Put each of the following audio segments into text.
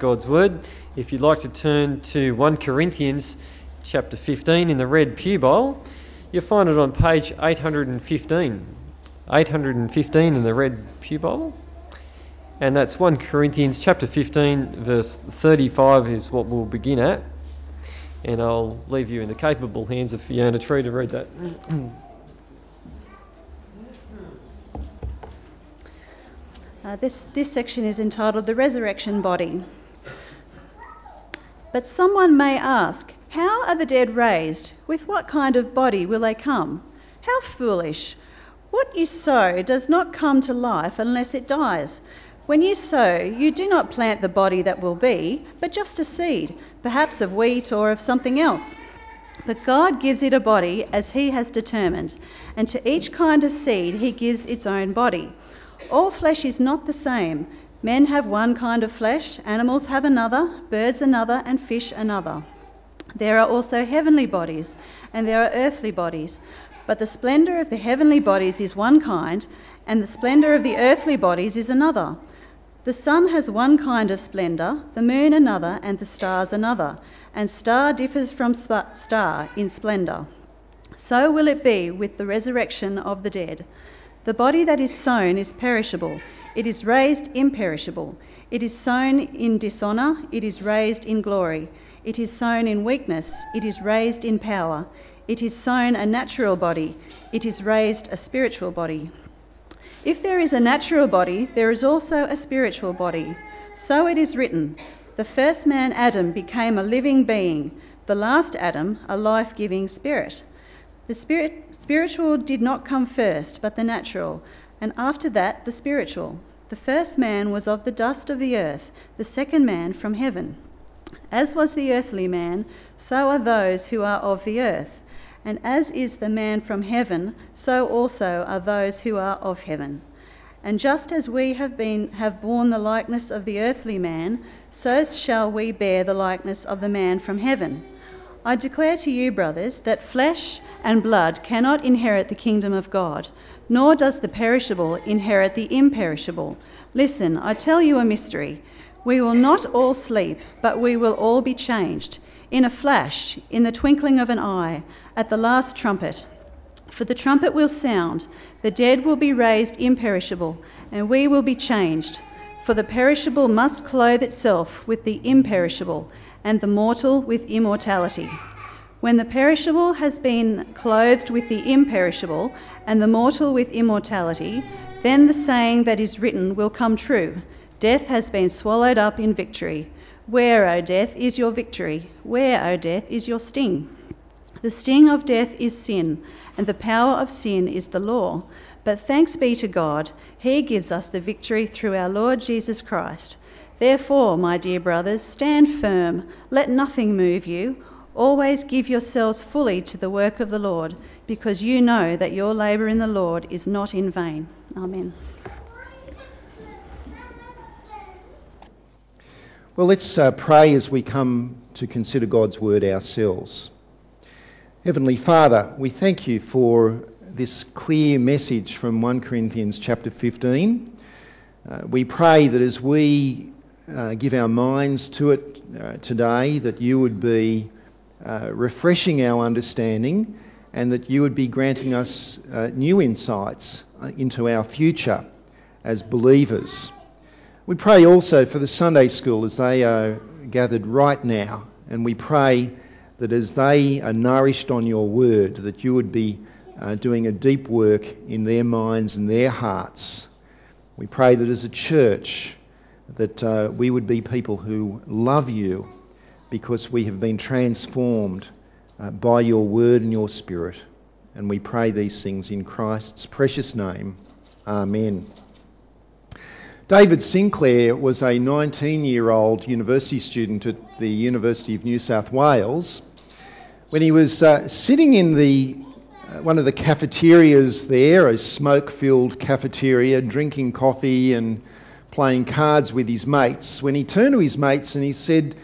God's Word. If you'd like to turn to 1 Corinthians chapter 15 in the Red Pew Bible, you'll find it on page 815. 815 in the Red Pew Bible. And that's 1 Corinthians chapter 15, verse 35 is what we'll begin at. And I'll leave you in the capable hands of Fiona Tree to read that. Uh, this, this section is entitled The Resurrection Body. But someone may ask, How are the dead raised? With what kind of body will they come? How foolish! What you sow does not come to life unless it dies. When you sow, you do not plant the body that will be, but just a seed, perhaps of wheat or of something else. But God gives it a body as He has determined, and to each kind of seed He gives its own body. All flesh is not the same. Men have one kind of flesh, animals have another, birds another, and fish another. There are also heavenly bodies, and there are earthly bodies. But the splendour of the heavenly bodies is one kind, and the splendour of the earthly bodies is another. The sun has one kind of splendour, the moon another, and the stars another, and star differs from star in splendour. So will it be with the resurrection of the dead. The body that is sown is perishable, it is raised imperishable. It is sown in dishonour, it is raised in glory. It is sown in weakness, it is raised in power. It is sown a natural body, it is raised a spiritual body. If there is a natural body, there is also a spiritual body. So it is written The first man, Adam, became a living being, the last Adam, a life giving spirit. The spirit, spiritual did not come first, but the natural, and after that the spiritual. The first man was of the dust of the earth, the second man from heaven. As was the earthly man, so are those who are of the earth. And as is the man from heaven, so also are those who are of heaven. And just as we have been have borne the likeness of the earthly man, so shall we bear the likeness of the man from heaven. I declare to you, brothers, that flesh and blood cannot inherit the kingdom of God, nor does the perishable inherit the imperishable. Listen, I tell you a mystery. We will not all sleep, but we will all be changed in a flash, in the twinkling of an eye, at the last trumpet. For the trumpet will sound, the dead will be raised imperishable, and we will be changed. For the perishable must clothe itself with the imperishable, and the mortal with immortality. When the perishable has been clothed with the imperishable, and the mortal with immortality, then the saying that is written will come true Death has been swallowed up in victory. Where, O death, is your victory? Where, O death, is your sting? The sting of death is sin, and the power of sin is the law. But thanks be to God, He gives us the victory through our Lord Jesus Christ. Therefore, my dear brothers, stand firm, let nothing move you. Always give yourselves fully to the work of the Lord, because you know that your labour in the Lord is not in vain. Amen. Well, let's uh, pray as we come to consider God's word ourselves. Heavenly Father, we thank you for this clear message from 1 Corinthians chapter 15. Uh, we pray that as we uh, give our minds to it uh, today, that you would be uh, refreshing our understanding and that you would be granting us uh, new insights into our future as believers. We pray also for the Sunday school as they are gathered right now, and we pray that as they are nourished on your word, that you would be uh, doing a deep work in their minds and their hearts. We pray that as a church, that uh, we would be people who love you because we have been transformed uh, by your word and your spirit. And we pray these things in Christ's precious name. Amen. David Sinclair was a 19 year old university student at the University of New South Wales. When he was uh, sitting in the, uh, one of the cafeterias there, a smoke filled cafeteria, drinking coffee and playing cards with his mates, when he turned to his mates and he said,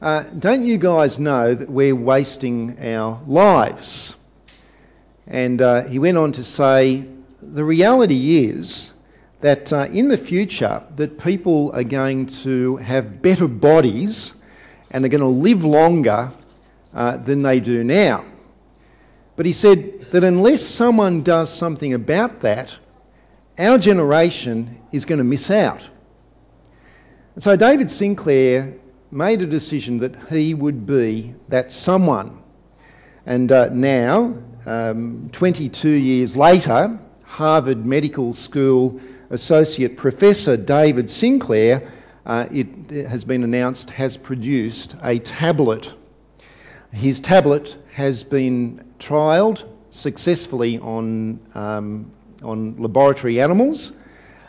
uh, Don't you guys know that we're wasting our lives? And uh, he went on to say, The reality is, that uh, in the future that people are going to have better bodies and are going to live longer uh, than they do now. But he said that unless someone does something about that, our generation is going to miss out. And so David Sinclair made a decision that he would be that someone. And uh, now, um, 22 years later, Harvard Medical School Associate Professor David Sinclair, uh, it, has been announced, has produced a tablet. His tablet has been trialled successfully on, um, on laboratory animals,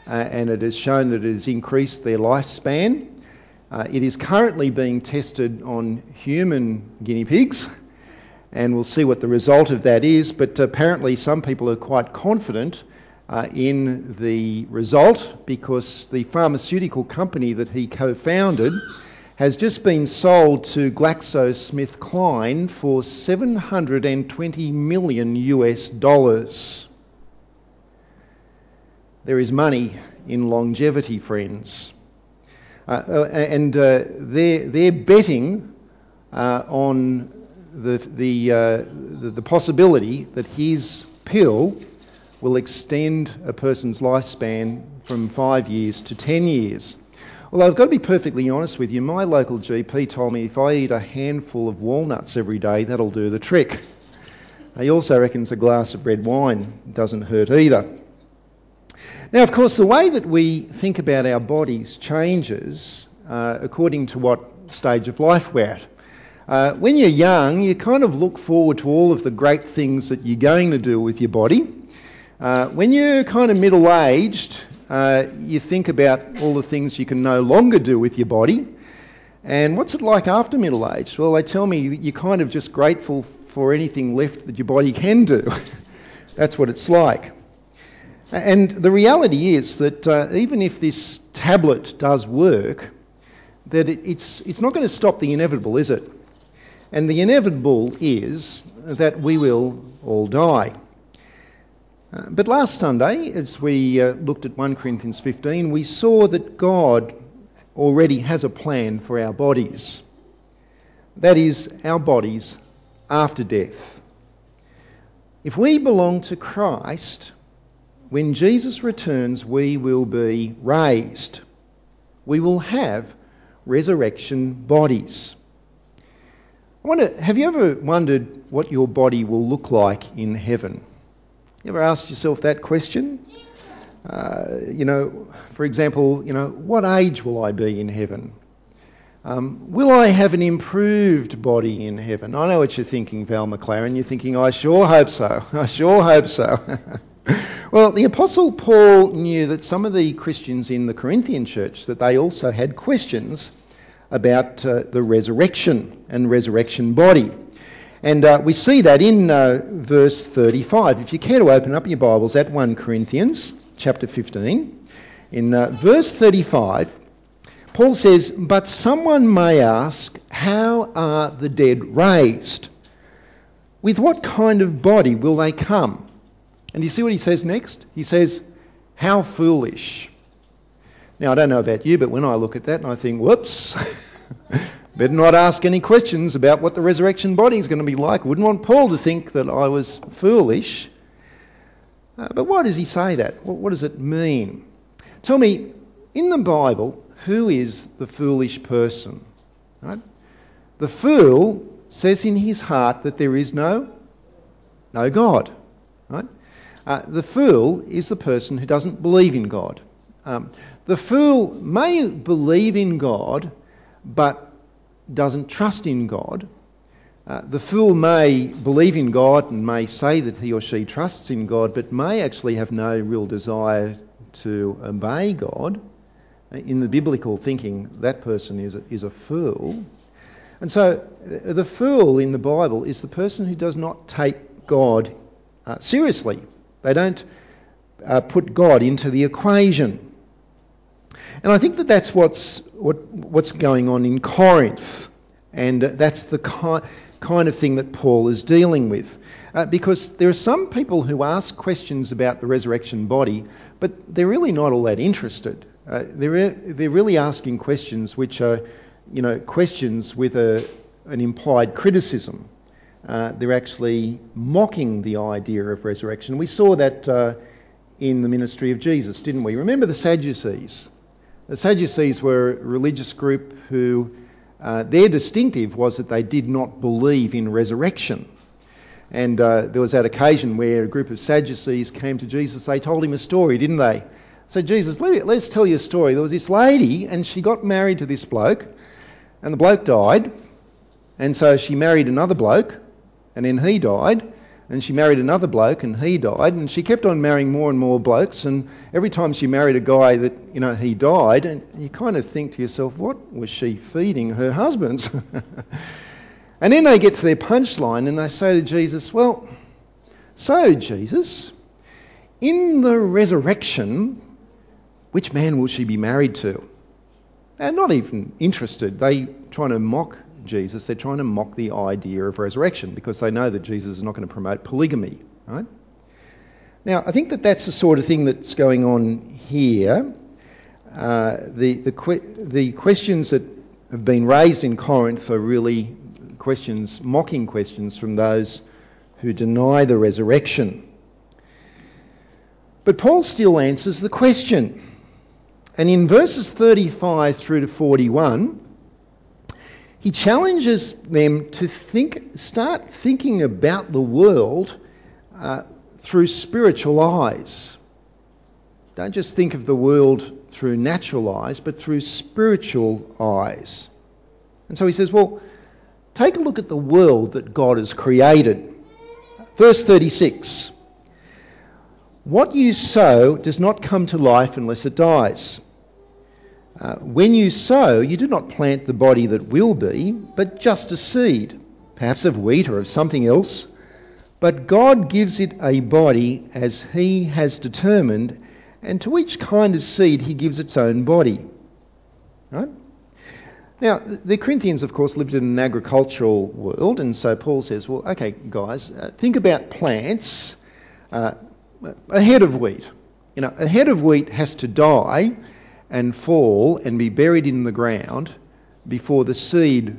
uh, and it has shown that it has increased their lifespan. Uh, it is currently being tested on human guinea pigs, and we'll see what the result of that is. But apparently, some people are quite confident uh, in the result because the pharmaceutical company that he co founded has just been sold to GlaxoSmithKline for 720 million US dollars. There is money in longevity, friends. Uh, uh, and uh, they're, they're betting on the, the, the, the possibility that his pill will extend a person's lifespan from five years to 10 years. Although I've got to be perfectly honest with you, my local GP told me if I eat a handful of walnuts every day, that'll do the trick. He also reckons a glass of red wine doesn't hurt either. Now, of course, the way that we think about our bodies changes uh, according to what stage of life we're at. Uh, when you're young, you kind of look forward to all of the great things that you're going to do with your body. Uh, when you're kind of middle aged, uh, you think about all the things you can no longer do with your body. And what's it like after middle age? Well, they tell me you're kind of just grateful for anything left that your body can do. That's what it's like. And the reality is that uh, even if this tablet does work, that it, it's, it's not going to stop the inevitable, is it? And the inevitable is that we will all die. Uh, but last Sunday, as we uh, looked at 1 Corinthians 15, we saw that God already has a plan for our bodies. That is, our bodies after death. If we belong to Christ, when Jesus returns, we will be raised. We will have resurrection bodies. I wonder, have you ever wondered what your body will look like in heaven? You ever asked yourself that question? Uh, you know, for example, you know, what age will I be in heaven? Um, will I have an improved body in heaven? I know what you're thinking, Val McLaren. You're thinking, I sure hope so. I sure hope so. well, the Apostle Paul knew that some of the Christians in the Corinthian church that they also had questions about uh, the resurrection and resurrection body. And uh, we see that in uh, verse 35. If you care to open up your Bibles at 1 Corinthians chapter 15, in uh, verse 35, Paul says, But someone may ask, How are the dead raised? With what kind of body will they come? And you see what he says next? He says, How foolish. Now, I don't know about you, but when I look at that and I think, whoops, better not ask any questions about what the resurrection body is going to be like. Wouldn't want Paul to think that I was foolish. Uh, but why does he say that? What, what does it mean? Tell me, in the Bible, who is the foolish person? Right? The fool says in his heart that there is no, no God. Uh, the fool is the person who doesn't believe in God. Um, the fool may believe in God, but doesn't trust in God. Uh, the fool may believe in God and may say that he or she trusts in God, but may actually have no real desire to obey God. Uh, in the biblical thinking, that person is a, is a fool. And so the fool in the Bible is the person who does not take God uh, seriously. They don't uh, put God into the equation. And I think that that's what's, what, what's going on in Corinth. And that's the kind, kind of thing that Paul is dealing with. Uh, because there are some people who ask questions about the resurrection body, but they're really not all that interested. Uh, they're, they're really asking questions which are, you know, questions with a, an implied criticism. Uh, they're actually mocking the idea of resurrection. We saw that uh, in the ministry of Jesus, didn't we? Remember the Sadducees? The Sadducees were a religious group who uh, their distinctive was that they did not believe in resurrection. And uh, there was that occasion where a group of Sadducees came to Jesus. They told him a story, didn't they? So, Jesus, let, us tell you a story. There was this lady, and she got married to this bloke, and the bloke died. And so she married another bloke, and then he died and she married another bloke and he died and she kept on marrying more and more blokes and every time she married a guy that you know he died and you kind of think to yourself what was she feeding her husbands? And then they get to their punchline and they say to jesus well so jesus in the resurrection which man will she be married to? And not even interested. They trying to mock Jesus, they're trying to mock the idea of resurrection because they know that Jesus is not going to promote polygamy, right? Now, I think that that's the sort of thing that's going on here. Uh, the, the, the questions that have been raised in Corinth are really questions, mocking questions from those who deny the resurrection. But Paul still answers the question. And in verses 35 through to 41, he challenges them to think, start thinking about the world uh, through spiritual eyes. Don't just think of the world through natural eyes, but through spiritual eyes. And so he says, well, take a look at the world that God has created. Verse 36 What you sow does not come to life unless it dies. Uh, when you sow, you do not plant the body that will be, but just a seed, perhaps of wheat or of something else. But God gives it a body as He has determined, and to each kind of seed He gives its own body. Right? Now, the Corinthians, of course, lived in an agricultural world, and so Paul says, well, okay, guys, uh, think about plants. Uh, a head of wheat. You know, a head of wheat has to die and fall and be buried in the ground before the seed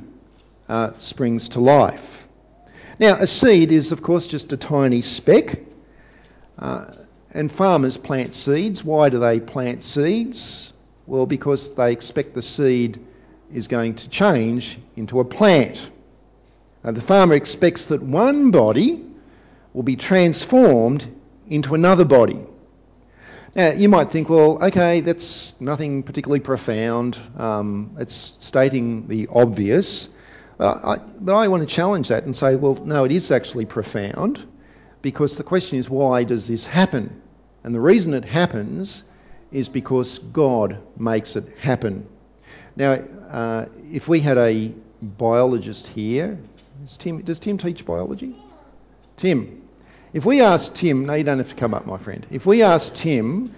uh, springs to life. Now, a seed is, of course, just a tiny speck. Uh, and farmers plant seeds. Why do they plant seeds? Well, because they expect the seed is going to change into a plant. Uh, the farmer expects that one body will be transformed into another body. Now, you might think, well, okay, that's nothing particularly profound. Um, it's stating the obvious. But I, but I want to challenge that and say, well, no, it is actually profound because the question is, why does this happen? And the reason it happens is because God makes it happen. Now, uh, if we had a biologist here, Tim, does Tim teach biology? Tim, if we ask Tim, no, you don't have to come up, my friend. If we ask Tim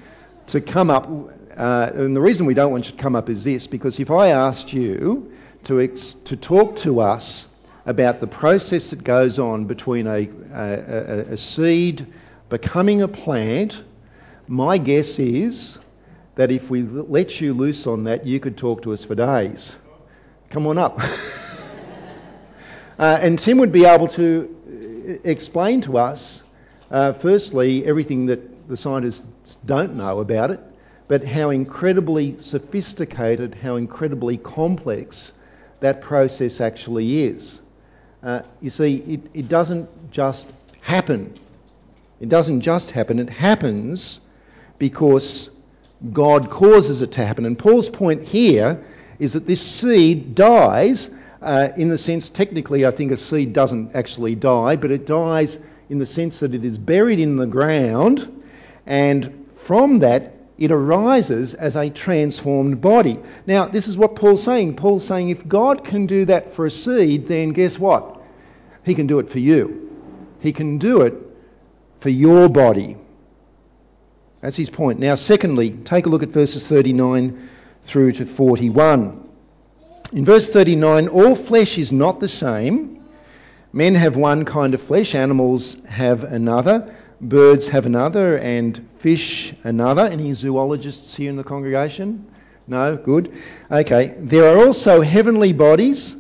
to come up, uh, and the reason we don't want you to come up is this because if I asked you to, ex- to talk to us about the process that goes on between a, a, a seed becoming a plant, my guess is that if we let you loose on that, you could talk to us for days. Come on up. uh, and Tim would be able to uh, explain to us uh, firstly, everything that the scientists don't know about it, but how incredibly sophisticated, how incredibly complex that process actually is. Uh, you see, it, it doesn't just happen. It doesn't just happen, it happens because God causes it to happen. And Paul's point here is that this seed dies uh, in the sense, technically, I think a seed doesn't actually die, but it dies in the sense that it is buried in the ground, and from that it arises as a transformed body. Now, this is what Paul's saying. Paul's saying if God can do that for a seed, then guess what? He can do it for you. He can do it for your body. That's his point. Now, secondly, take a look at verses 39 through to 41. In verse 39, all flesh is not the same Men have one kind of flesh, animals have another, birds have another, and fish another. Any zoologists here in the congregation? No? Good. Okay. There are also heavenly bodies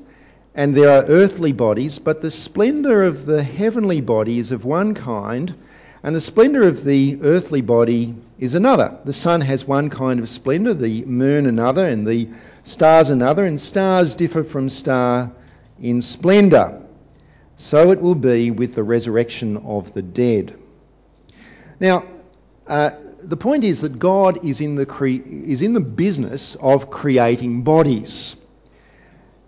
and there are earthly bodies, but the splendour of the heavenly body is of one kind, and the splendour of the earthly body is another. The sun has one kind of splendour, the moon another, and the stars another, and stars differ from star in splendour. So it will be with the resurrection of the dead. Now, uh, the point is that God is in the, cre- is in the business of creating bodies.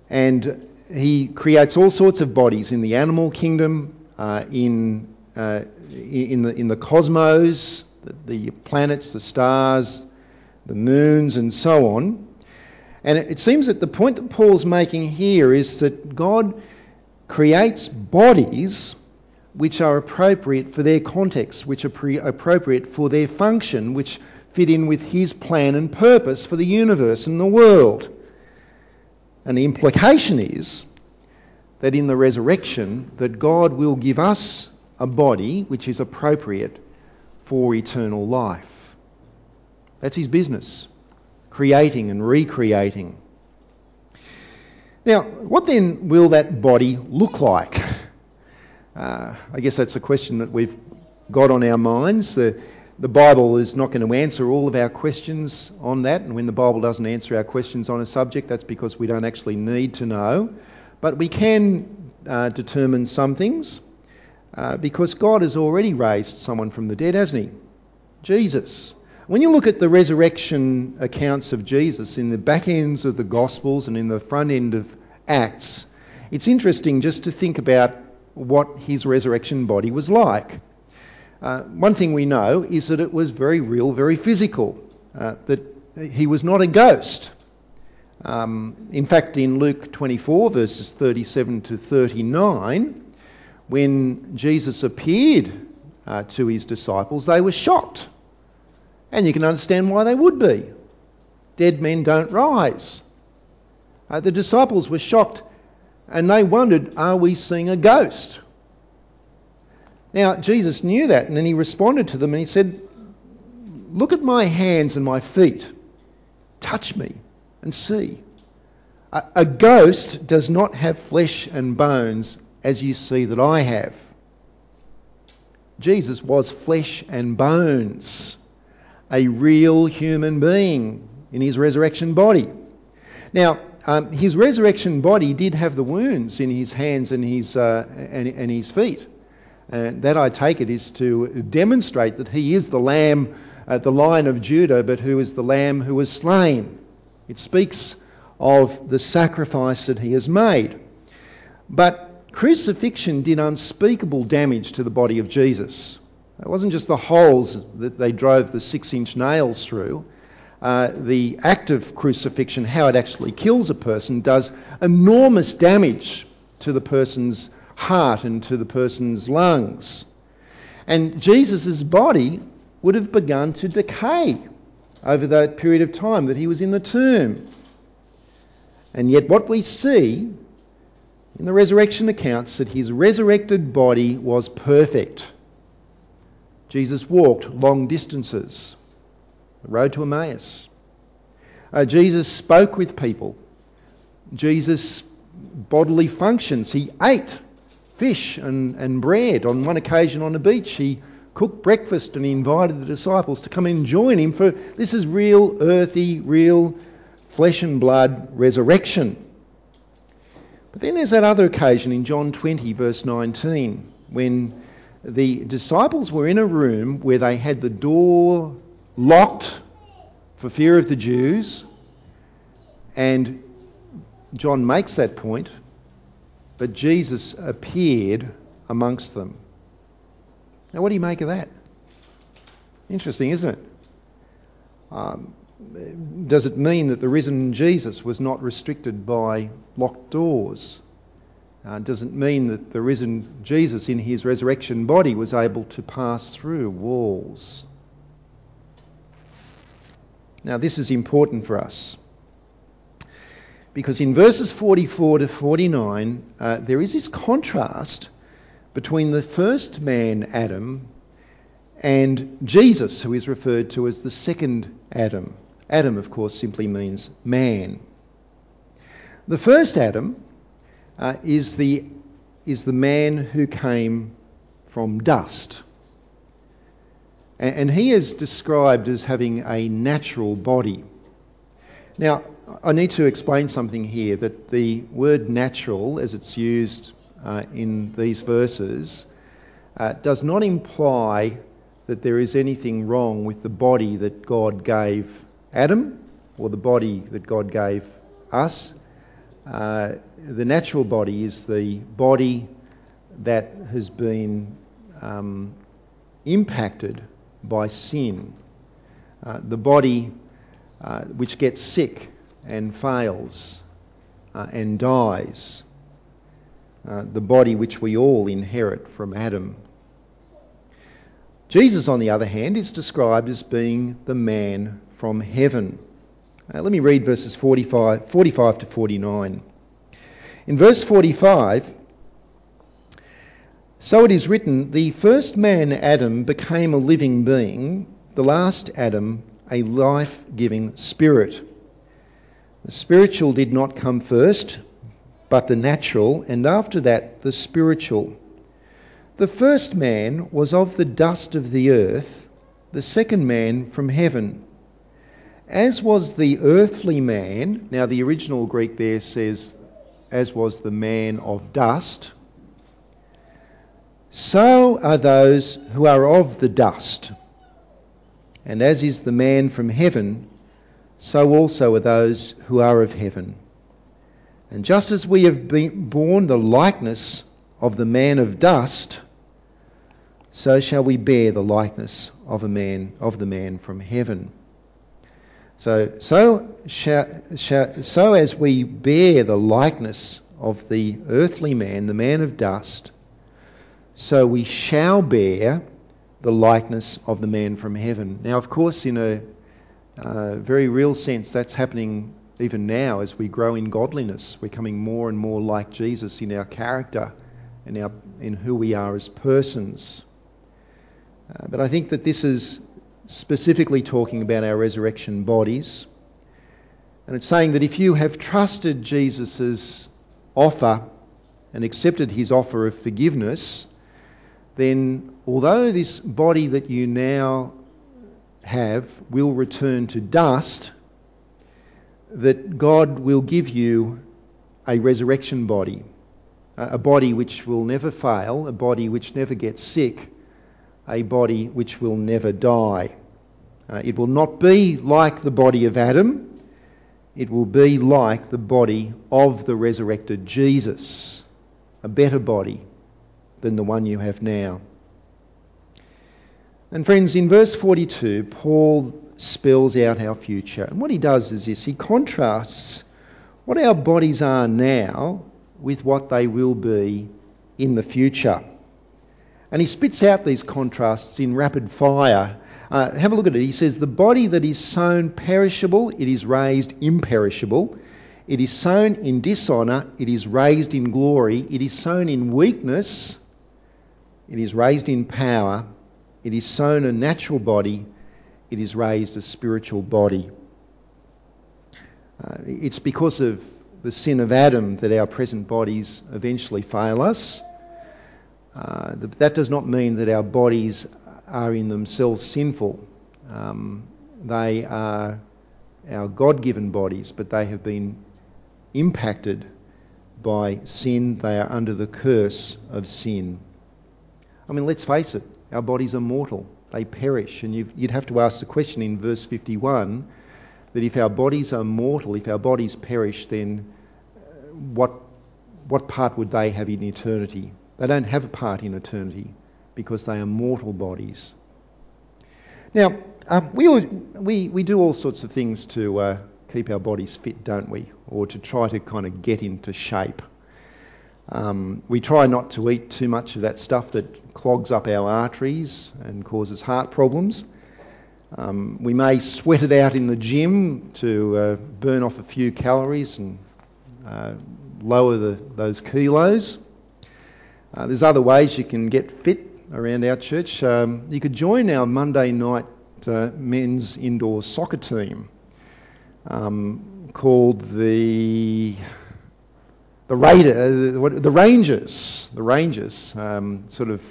And he creates all sorts of bodies in the animal kingdom, uh, in, uh, in, the, in the cosmos, the, the, planets, the stars, the moons, and so on. And it, it seems that the point that Paul's making here is that God creates bodies which are appropriate for their context, which are appropriate for their function, which fit in with his plan and purpose for the universe and the world. And the implication is that in the resurrection that God will give us a body which is appropriate for eternal life. That's his business, creating and recreating. Now, what then will that body look like? Uh, I guess that's a question that we've got on our minds. The, the Bible is not going to answer all of our questions on that, and when the Bible doesn't answer our questions on a subject, that's because we don't actually need to know. But we can uh, determine some things uh, because God has already raised someone from the dead, hasn't he? Jesus. When you look at the resurrection accounts of Jesus in the back ends of the Gospels and in the front end of Acts, it's interesting just to think about what his resurrection body was like. Uh, one thing we know is that it was very real, very physical, uh, that he was not a ghost. Um, in fact, in Luke 24, verses 37 to 39, when Jesus appeared uh, to his disciples, they were shocked. And you can understand why they would be. Dead men don't rise. Uh, the disciples were shocked and they wondered, Are we seeing a ghost? Now, Jesus knew that, and then he responded to them and he said, Look at my hands and my feet. Touch me and see. A, a ghost does not have flesh and bones as you see that I have. Jesus was flesh and bones, a real human being in his resurrection body. Now, um, his resurrection body did have the wounds in his hands and his, uh, and, and his feet. And that, I take it, is to demonstrate that he is the Lamb, uh, the Lion of Judah, but who is the Lamb who was slain. It speaks of the sacrifice that he has made. But crucifixion did unspeakable damage to the body of Jesus. It wasn't just the holes that they drove the six inch nails through. Uh, the act of crucifixion, how it actually kills a person, does enormous damage to the person's heart and to the person's lungs. And Jesus' body would have begun to decay over that period of time that he was in the tomb. And yet, what we see in the resurrection accounts that his resurrected body was perfect. Jesus walked long distances, the road to Emmaus. Uh, Jesus spoke with people. Jesus' bodily functions. He ate fish and, and bread. On one occasion on the beach, he cooked breakfast and he invited the disciples to come and join him for this is real, earthy, real flesh and blood resurrection. But then there's that other occasion in John 20, verse 19, when the disciples were in a room where they had the door locked for fear of the Jews, and John makes that point but Jesus appeared amongst them. Now, what do you make of that? Interesting, isn't it? Um, does it mean that the risen Jesus was not restricted by locked doors? Uh, doesn't mean that the risen Jesus in his resurrection body was able to pass through walls? Now, this is important for us. because in verses 44 to 49, uh, there is this contrast between the first man, Adam, and Jesus, who is referred to as the second Adam. Adam, of course, simply means man. The first Adam uh, is, the, is the man who came from dust. And, he is described as having a natural body. Now, I need to explain something here that the word natural, as it's used uh, in these verses, uh, does not imply that there is anything wrong with the body that God gave Adam or the body that God gave us. Uh, the natural body is the body that has been um, impacted by sin. Uh, the body uh, which gets sick and fails uh, and dies. Uh, the body which we all inherit from Adam. Jesus, on the other hand, is described as being the man from heaven. Uh, let me read verses 45, 45 to 49. In verse 45, so it is written, the first man, Adam, became a living being, the last Adam, a life giving spirit. The spiritual did not come first, but the natural, and after that, the spiritual. The first man was of the dust of the earth, the second man from heaven. As was the earthly man, now the original Greek there says, as was the man of dust, so are those who are of the dust. And as is the man from heaven, so also are those who are of heaven. And just as we have been borne the likeness of the man of dust, so shall we bear the likeness of a man of the man from heaven. So, so, shall, shall, so as we bear the likeness of the earthly man, the man of dust, so we shall bear the likeness of the man from heaven. Now, of course, in a uh, very real sense, that's happening even now as we grow in godliness. We're coming more and more like Jesus in our character and our, in who we are as persons. Uh, but I think that this is specifically talking about our resurrection bodies. And it's saying that if you have trusted Jesus' offer and accepted his offer of forgiveness, then although this body that you now have will return to dust, that God will give you a resurrection body, a body which will never fail, a body which never gets sick, a body which will never die. Uh, it will not be like the body of Adam, it will be like the body of the resurrected Jesus, a better body than the one you have now. And friends, in verse 42, Paul spells out our future. And what he does is this he contrasts what our bodies are now with what they will be in the future. And he spits out these contrasts in rapid fire. Uh, have a look at it. He says, The body that is sown perishable, it is raised imperishable. It is sown in dishonour, it is raised in glory. It is sown in weakness, it is raised in power. It is sown a natural body, it is raised a spiritual body. Uh, it's because of the sin of Adam that our present bodies eventually fail us. Uh, that does not mean that our bodies are in themselves sinful. Um, they are our God given bodies, but they have been impacted by sin. They are under the curse of sin. I mean, let's face it, our bodies are mortal, they perish. And you'd have to ask the question in verse 51 that if our bodies are mortal, if our bodies perish, then uh, what, what part would they have in eternity? They don't have a part in eternity because they are mortal bodies. Now, um, we, all, we, we do all sorts of things to uh, keep our bodies fit, don't we? Or to try to kind of get into shape. Um, we try not to eat too much of that stuff that clogs up our arteries and causes heart problems. Um, we may sweat it out in the gym to uh, burn off a few calories and uh, lower the, those kilos. Uh, there's other ways you can get fit around our church. Um, you could join our Monday night uh, men's indoor soccer team um, called the the Raider, uh, the Rangers, the Rangers, um, sort of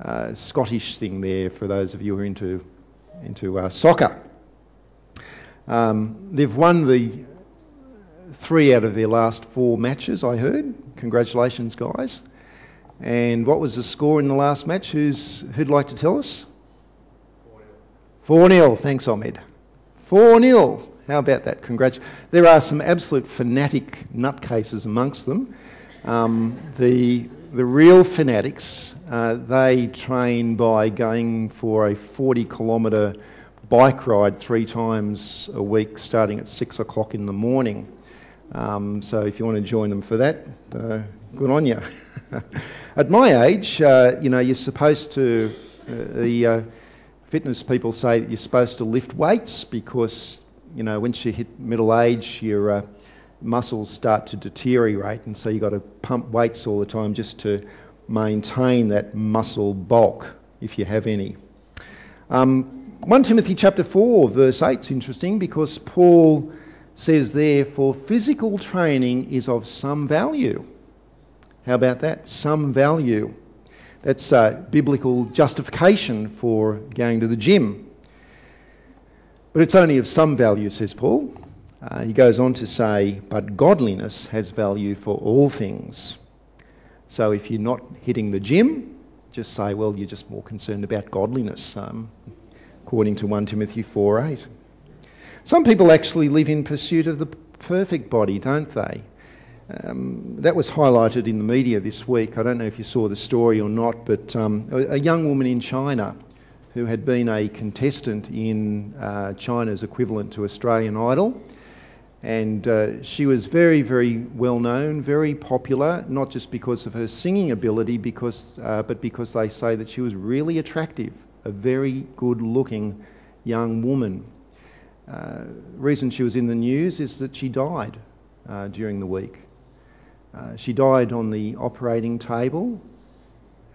uh, Scottish thing there for those of you who are into into uh, soccer. Um, they've won the three out of their last four matches. I heard. Congratulations, guys! And what was the score in the last match? Who's who'd like to tell us? Four 0 Thanks, Ahmed. Four 0 how about that? Congrats. There are some absolute fanatic nutcases amongst them. Um, the the real fanatics, uh, they train by going for a 40 kilometre bike ride three times a week, starting at six o'clock in the morning. Um, so if you want to join them for that, uh, good on you. at my age, uh, you know, you're supposed to. Uh, the uh, fitness people say that you're supposed to lift weights because you know, once you hit middle age, your uh, muscles start to deteriorate, and so you've got to pump weights all the time just to maintain that muscle bulk, if you have any. Um, 1 Timothy chapter 4, verse 8 is interesting because Paul says there, For physical training is of some value. How about that? Some value. That's uh, biblical justification for going to the gym. But it's only of some value, says Paul. Uh, he goes on to say, but godliness has value for all things. So if you're not hitting the gym, just say, well, you're just more concerned about godliness, um, according to 1 Timothy 4.8. Some people actually live in pursuit of the perfect body, don't they? Um, that was highlighted in the media this week. I don't know if you saw the story or not, but um, a, young woman in China who had been a contestant in uh, China's equivalent to Australian Idol. And uh, she was very, very well known, very popular, not just because of her singing ability, because, uh, but because they say that she was really attractive, a very good looking young woman. Uh, reason she was in the news is that she died uh, during the week. Uh, she died on the operating table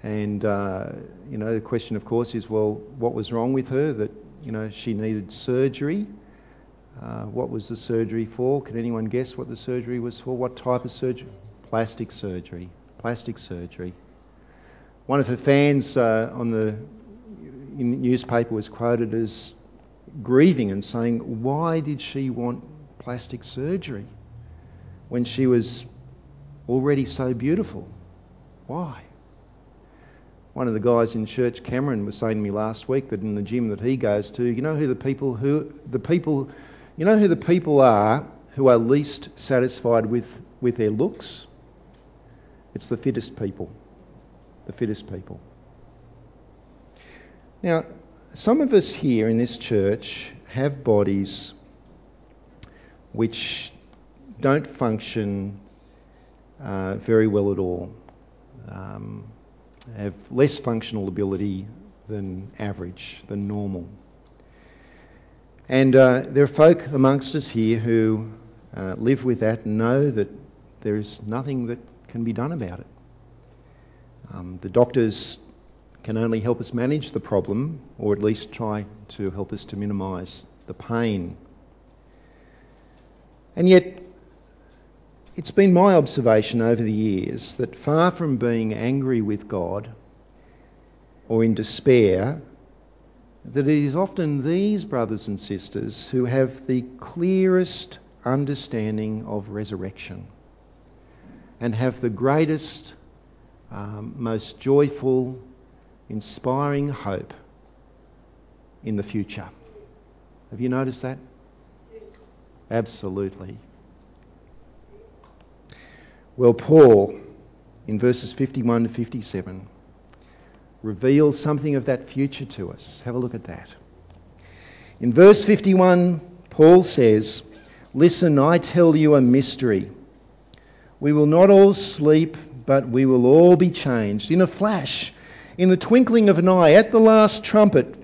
and, uh, you know, the question, of course, is well, what was wrong with her that, you know, she needed surgery? Uh, what was the surgery for? Can anyone guess what the surgery was for? What type of surgery? Plastic surgery. Plastic surgery. One of her fans uh, on the newspaper was quoted as grieving and saying, Why did she want plastic surgery when she was already so beautiful? Why? one of the guys in church, Cameron, was saying to me last week that in the gym that he goes to, you know who the people who the people, you know who the people are who are least satisfied with with their looks. It's the fittest people, the fittest people. Now, some of us here in this church have bodies which don't function uh, very well at all. Um, have less functional ability than average, than normal. And uh, there are folk amongst us here who uh, live with that and know that there is nothing that can be done about it. Um, the doctors can only help us manage the problem, or at least try to help us to minimise the pain. And yet, it's been my observation over the years that far from being angry with God or in despair, that it is often these brothers and sisters who have the clearest understanding of resurrection and have the greatest, um, most joyful, inspiring hope in the future. Have you noticed that? Absolutely. Well, Paul, in verses 51 to 57, reveals something of that future to us. Have a look at that. In verse 51, Paul says, Listen, I tell you a mystery. We will not all sleep, but we will all be changed in a flash, in the twinkling of an eye, at the last trumpet.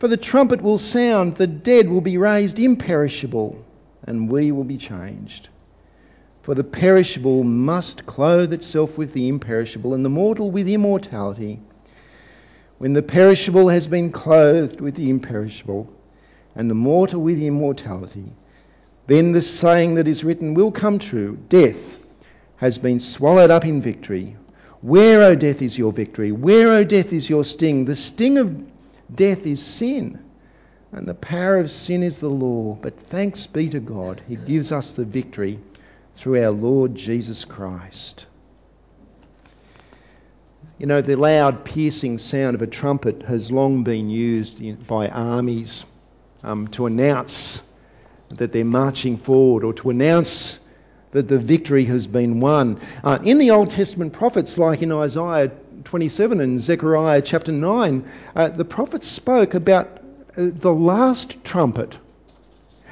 For the trumpet will sound, the dead will be raised imperishable, and we will be changed. For the perishable must clothe itself with the imperishable, and the mortal with immortality. When the perishable has been clothed with the imperishable, and the mortal with immortality, then the saying that is written will come true Death has been swallowed up in victory. Where, O death, is your victory? Where, O death, is your sting? The sting of death is sin, and the power of sin is the law. But thanks be to God, He gives us the victory through our Lord Jesus Christ. You know, the loud, piercing sound of a trumpet has long been used by armies um, to announce that they're marching forward or to announce that the victory has been won. Uh, in the Old Testament prophets, like in Isaiah 27 and Zechariah chapter 9, uh, the prophets spoke about uh, the last trumpet.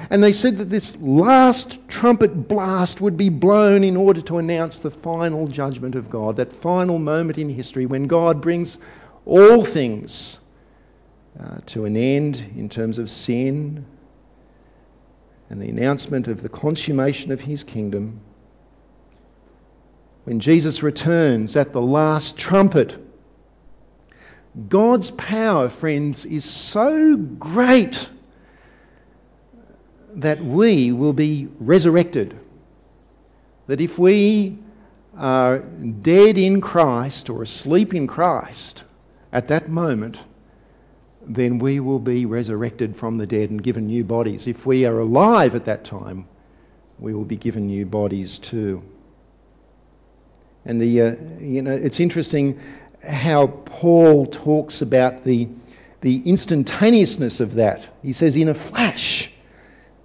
And they said that this last trumpet blast would be blown in order to announce the final judgment of God, that final moment in history when God brings all things uh, to an end in terms of sin and the announcement of the consummation of his kingdom. When Jesus returns at the last trumpet, God's power, friends, is so great that we will be resurrected. That if we are dead in Christ or asleep in Christ at that moment, then we will be resurrected from the dead and given new bodies. If we are alive at that time, we will be given new bodies too. And the, uh, you know, it's interesting how Paul talks about the, the instantaneousness of that. He says, in a flash,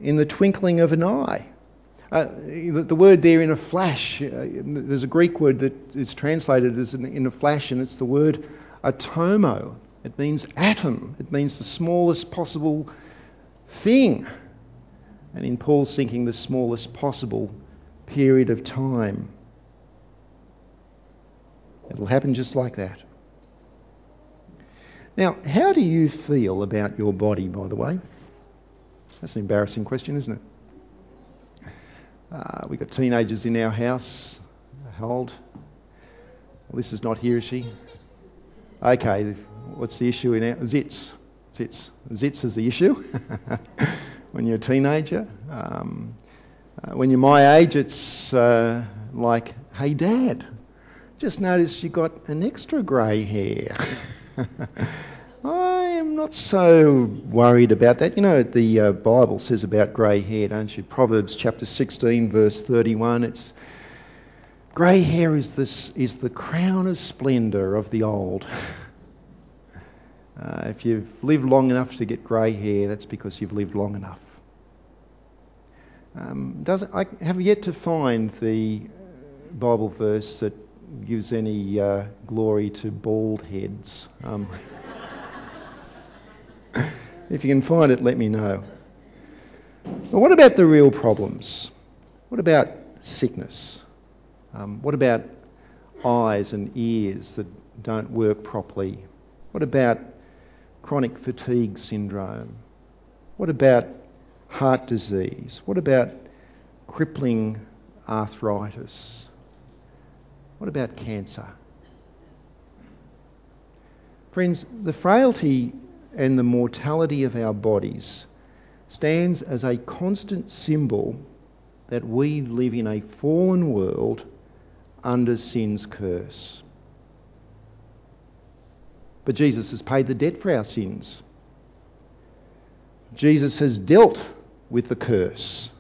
in the twinkling of an eye. Uh, the, the, word there, in a flash, uh, there's a Greek word that is translated as in, in a flash, and it's the word atomo. It means atom, it means the smallest possible thing. And in Paul's thinking, the smallest possible period of time. It'll happen just like that. Now, how do you feel about your body, by the way? That's an embarrassing question, isn't it? Uh, we've got teenagers in our house. How old? Is not here, is she? Okay, what's the issue in our zits? Zits. Zits is the issue when you're a teenager. Um, uh, when you're my age, it's uh, like, hey, dad, just notice you got an extra grey hair. Not so worried about that. You know, the uh, Bible says about grey hair, don't you? Proverbs chapter 16, verse 31. It's grey hair is, this, is the crown of splendour of the old. Uh, if you've lived long enough to get grey hair, that's because you've lived long enough. Um, does I have yet to find the Bible verse that gives any uh, glory to bald heads. Um, if you can find it, let me know. But what about the real problems? What about sickness? Um, what about eyes and ears that don't work properly? What about chronic fatigue syndrome? What about heart disease? What about crippling arthritis? What about cancer? Friends, the frailty and the mortality of our bodies stands as a constant symbol that we live in a fallen world under sin's curse. But Jesus has paid the debt for our sins. Jesus has dealt with the curse.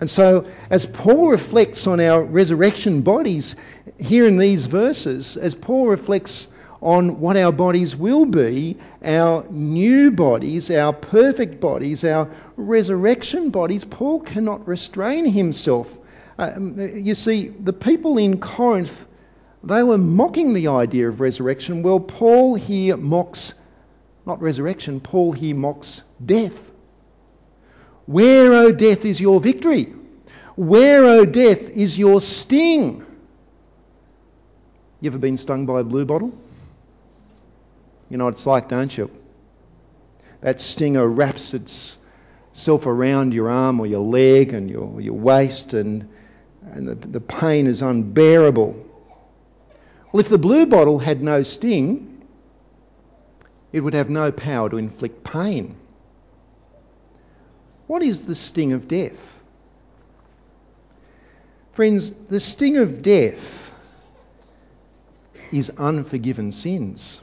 And so, as Paul reflects on our resurrection bodies here in these verses, as Paul reflects on what our bodies will be, our new bodies, our perfect bodies, our resurrection bodies, Paul cannot restrain himself. Uh, you see, the people in Corinth they were mocking the idea of resurrection. Well, Paul here mocks not resurrection, Paul here mocks death. Where, O death, is your victory? Where, O death, is your sting? You ever been stung by a blue bottle? You know what it's like, don't you? That stinger wraps itself around your arm or your leg and your, your waist, and and the, the pain is unbearable. Well, if the blue bottle had no sting, it would have no power to inflict pain. What is the sting of death? Friends, the sting of death is unforgiven sins.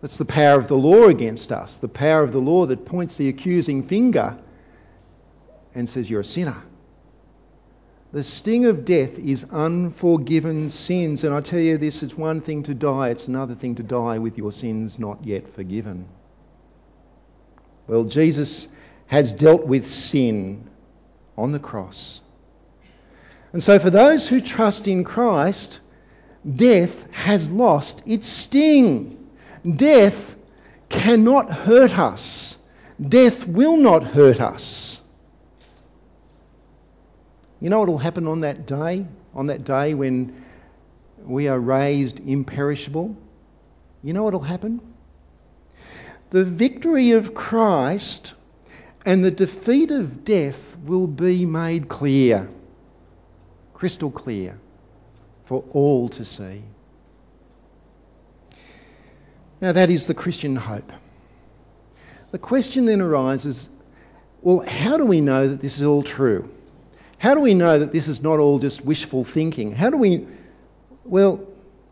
That's the power of the law against us, the power of the law that points the accusing finger and says, You're a sinner. The sting of death is unforgiven sins. And I tell you this it's one thing to die, it's another thing to die with your sins not yet forgiven. Well, Jesus has dealt with sin on the cross. And so, for those who trust in Christ, death has lost its sting. Death cannot hurt us. Death will not hurt us. You know what will happen on that day? On that day when we are raised imperishable? You know what will happen? The victory of Christ and the defeat of death will be made clear, crystal clear, for all to see. Now, that is the Christian hope. The question then arises well, how do we know that this is all true? How do we know that this is not all just wishful thinking? How do we. Well,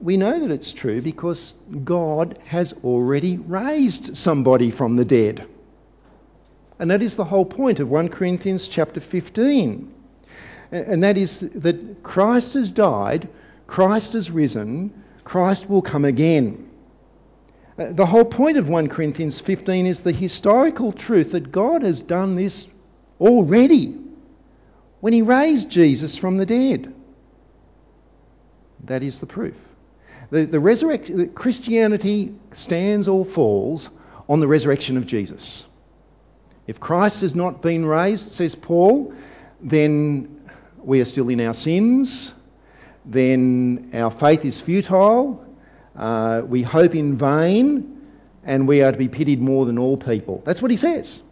we know that it's true because God has already raised somebody from the dead. And that is the whole point of 1 Corinthians chapter 15. And that is that Christ has died, Christ has risen, Christ will come again. Uh, the whole point of 1 Corinthians 15 is the historical truth that God has done this already when he raised Jesus from the dead. That is the proof. The, the resurrection, Christianity stands or falls on the resurrection of Jesus. If Christ has not been raised, says Paul, then we are still in our sins, then our faith is futile, uh, we hope in vain, and we are to be pitied more than all people. That's what he says.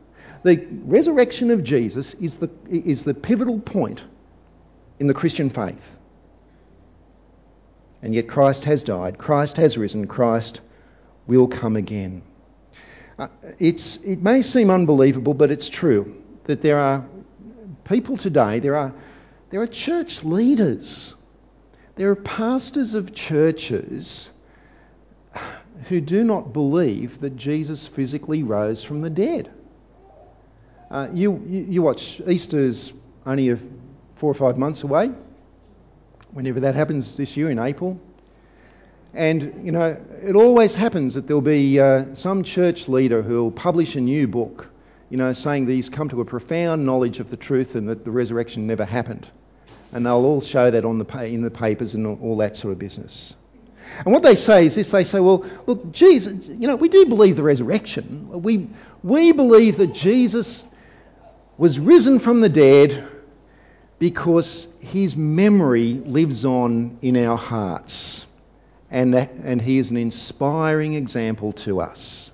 The resurrection of Jesus is the, is the pivotal point in the Christian faith. And yet Christ has died, Christ has risen, Christ will come again. Uh, it's, it may seem unbelievable, but it's true that there are people today, there are, there are church leaders, there are pastors of churches who do not believe that Jesus physically rose from the dead. Uh, you, you, watch Easter's only a, four or five months away whenever that happens this year in April. And, you know, it always happens that there'll be uh, some church leader who'll publish a new book, you know, saying that he's come to a profound knowledge of the truth and that the resurrection never happened. And they'll all show that on the in the papers and all that sort of business. And what they say is this they say, well, look, Jesus, you know, we do believe the resurrection. We, we believe that Jesus was risen from the dead because his memory lives on in our hearts. And, that, and he is an inspiring example to us.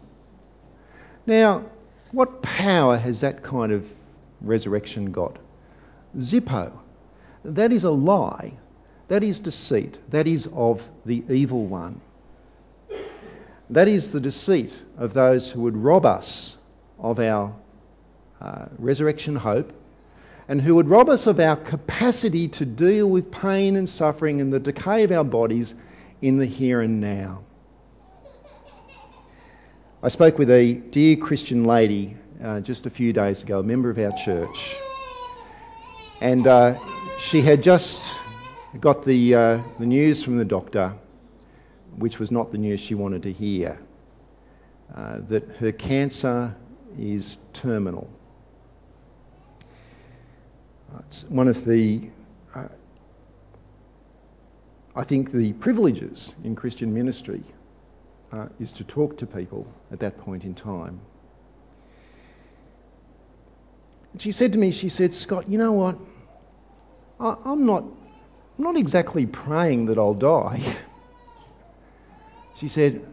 Now, what power has that kind of resurrection got? Zippo. That is a lie. That is deceit. That is of the evil one. That is the deceit of those who would rob us of our uh, resurrection hope and who would rob us of our capacity to deal with pain and suffering and the decay of our bodies in the here and now. I spoke with a dear Christian lady uh, just a few days ago, a member of our church, and uh, she had just got the, uh, the news from the doctor, which was not the news she wanted to hear, uh, that her cancer is terminal. It's one of the, uh, I think, the privileges in Christian ministry uh, is to talk to people at that point in time. She said to me, she said, Scott, you know what? I'm not, I'm not exactly praying that I'll die. She said,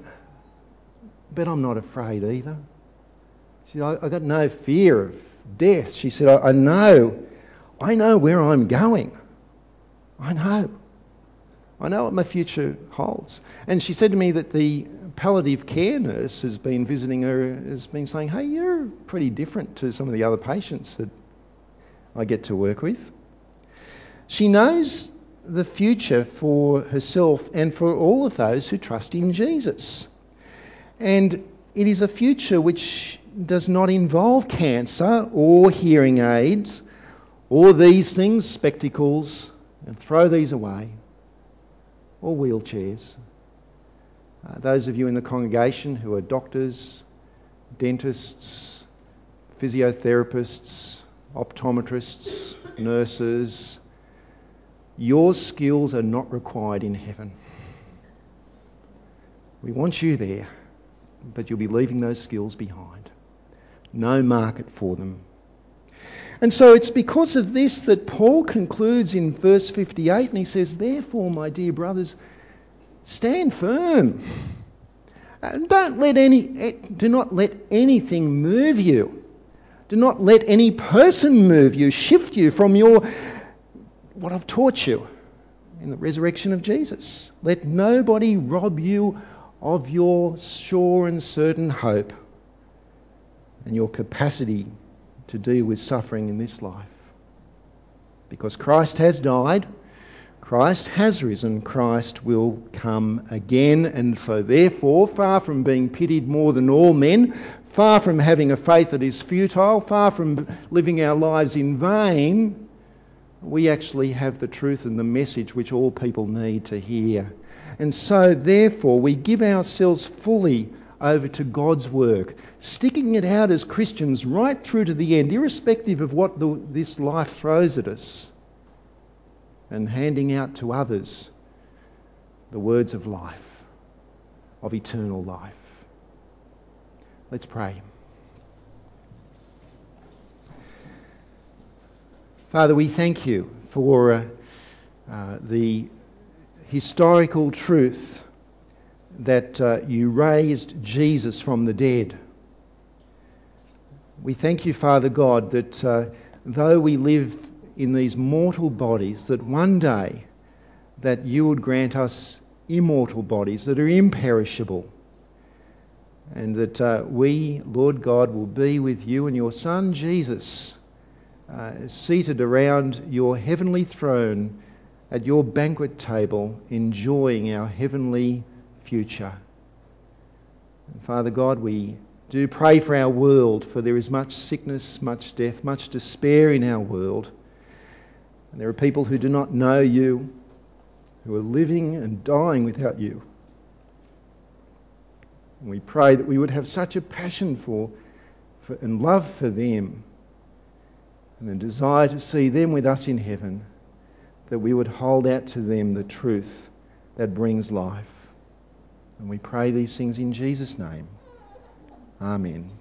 but I'm not afraid either. She said, I, I got no fear of death. She said, I, I know I know where I'm going. I know. I know what my future holds. And she said to me that the palliative care nurse has been visiting her, has been saying, Hey, you're pretty different to some of the other patients that I get to work with. She knows the future for herself and for all of those who trust in Jesus. And it is a future which does not involve cancer or hearing aids or these things, spectacles, and throw these away, or wheelchairs. Uh, those of you in the congregation who are doctors, dentists, physiotherapists, optometrists, nurses, your skills are not required in heaven. We want you there, but you'll be leaving those skills behind. No market for them and so it's because of this that Paul concludes in verse 58 and he says, Therefore, my dear brothers, stand firm. Uh, don't let any, eh, do not let anything move you. Do not let any person move you, shift you from your what I've taught you in the resurrection of Jesus. Let nobody rob you of your sure and certain hope and your capacity to deal with suffering in this life. Because Christ has died, Christ has risen, Christ will come again, and so therefore, far from being pitied more than all men, far from having a faith that is futile, far from living our lives in vain, we actually have the truth and the message which all people need to hear. And so, therefore, we give ourselves fully over to God's work, sticking it out as Christians right through to the end, irrespective of what the, this life throws at us, and handing out to others the words of life, of eternal life. Let's pray. Father, we thank you for uh, uh, the historical truth that uh, you raised Jesus from the dead. We thank you, Father God, that uh, though we live in these mortal bodies, that one day that you would grant us immortal bodies that are imperishable, and that uh, we, Lord God, will be with you and your Son Jesus, uh, seated around your heavenly throne at your banquet table, enjoying our heavenly future. And Father God, we do pray for our world, for there is much sickness, much death, much despair in our world. And there are people who do not know you, who are living and dying without you. And we pray that we would have such a passion for, for and love for them and a desire to see them with us in heaven that we would hold out to them the truth that brings life. And we pray these things in Jesus' name. Amen.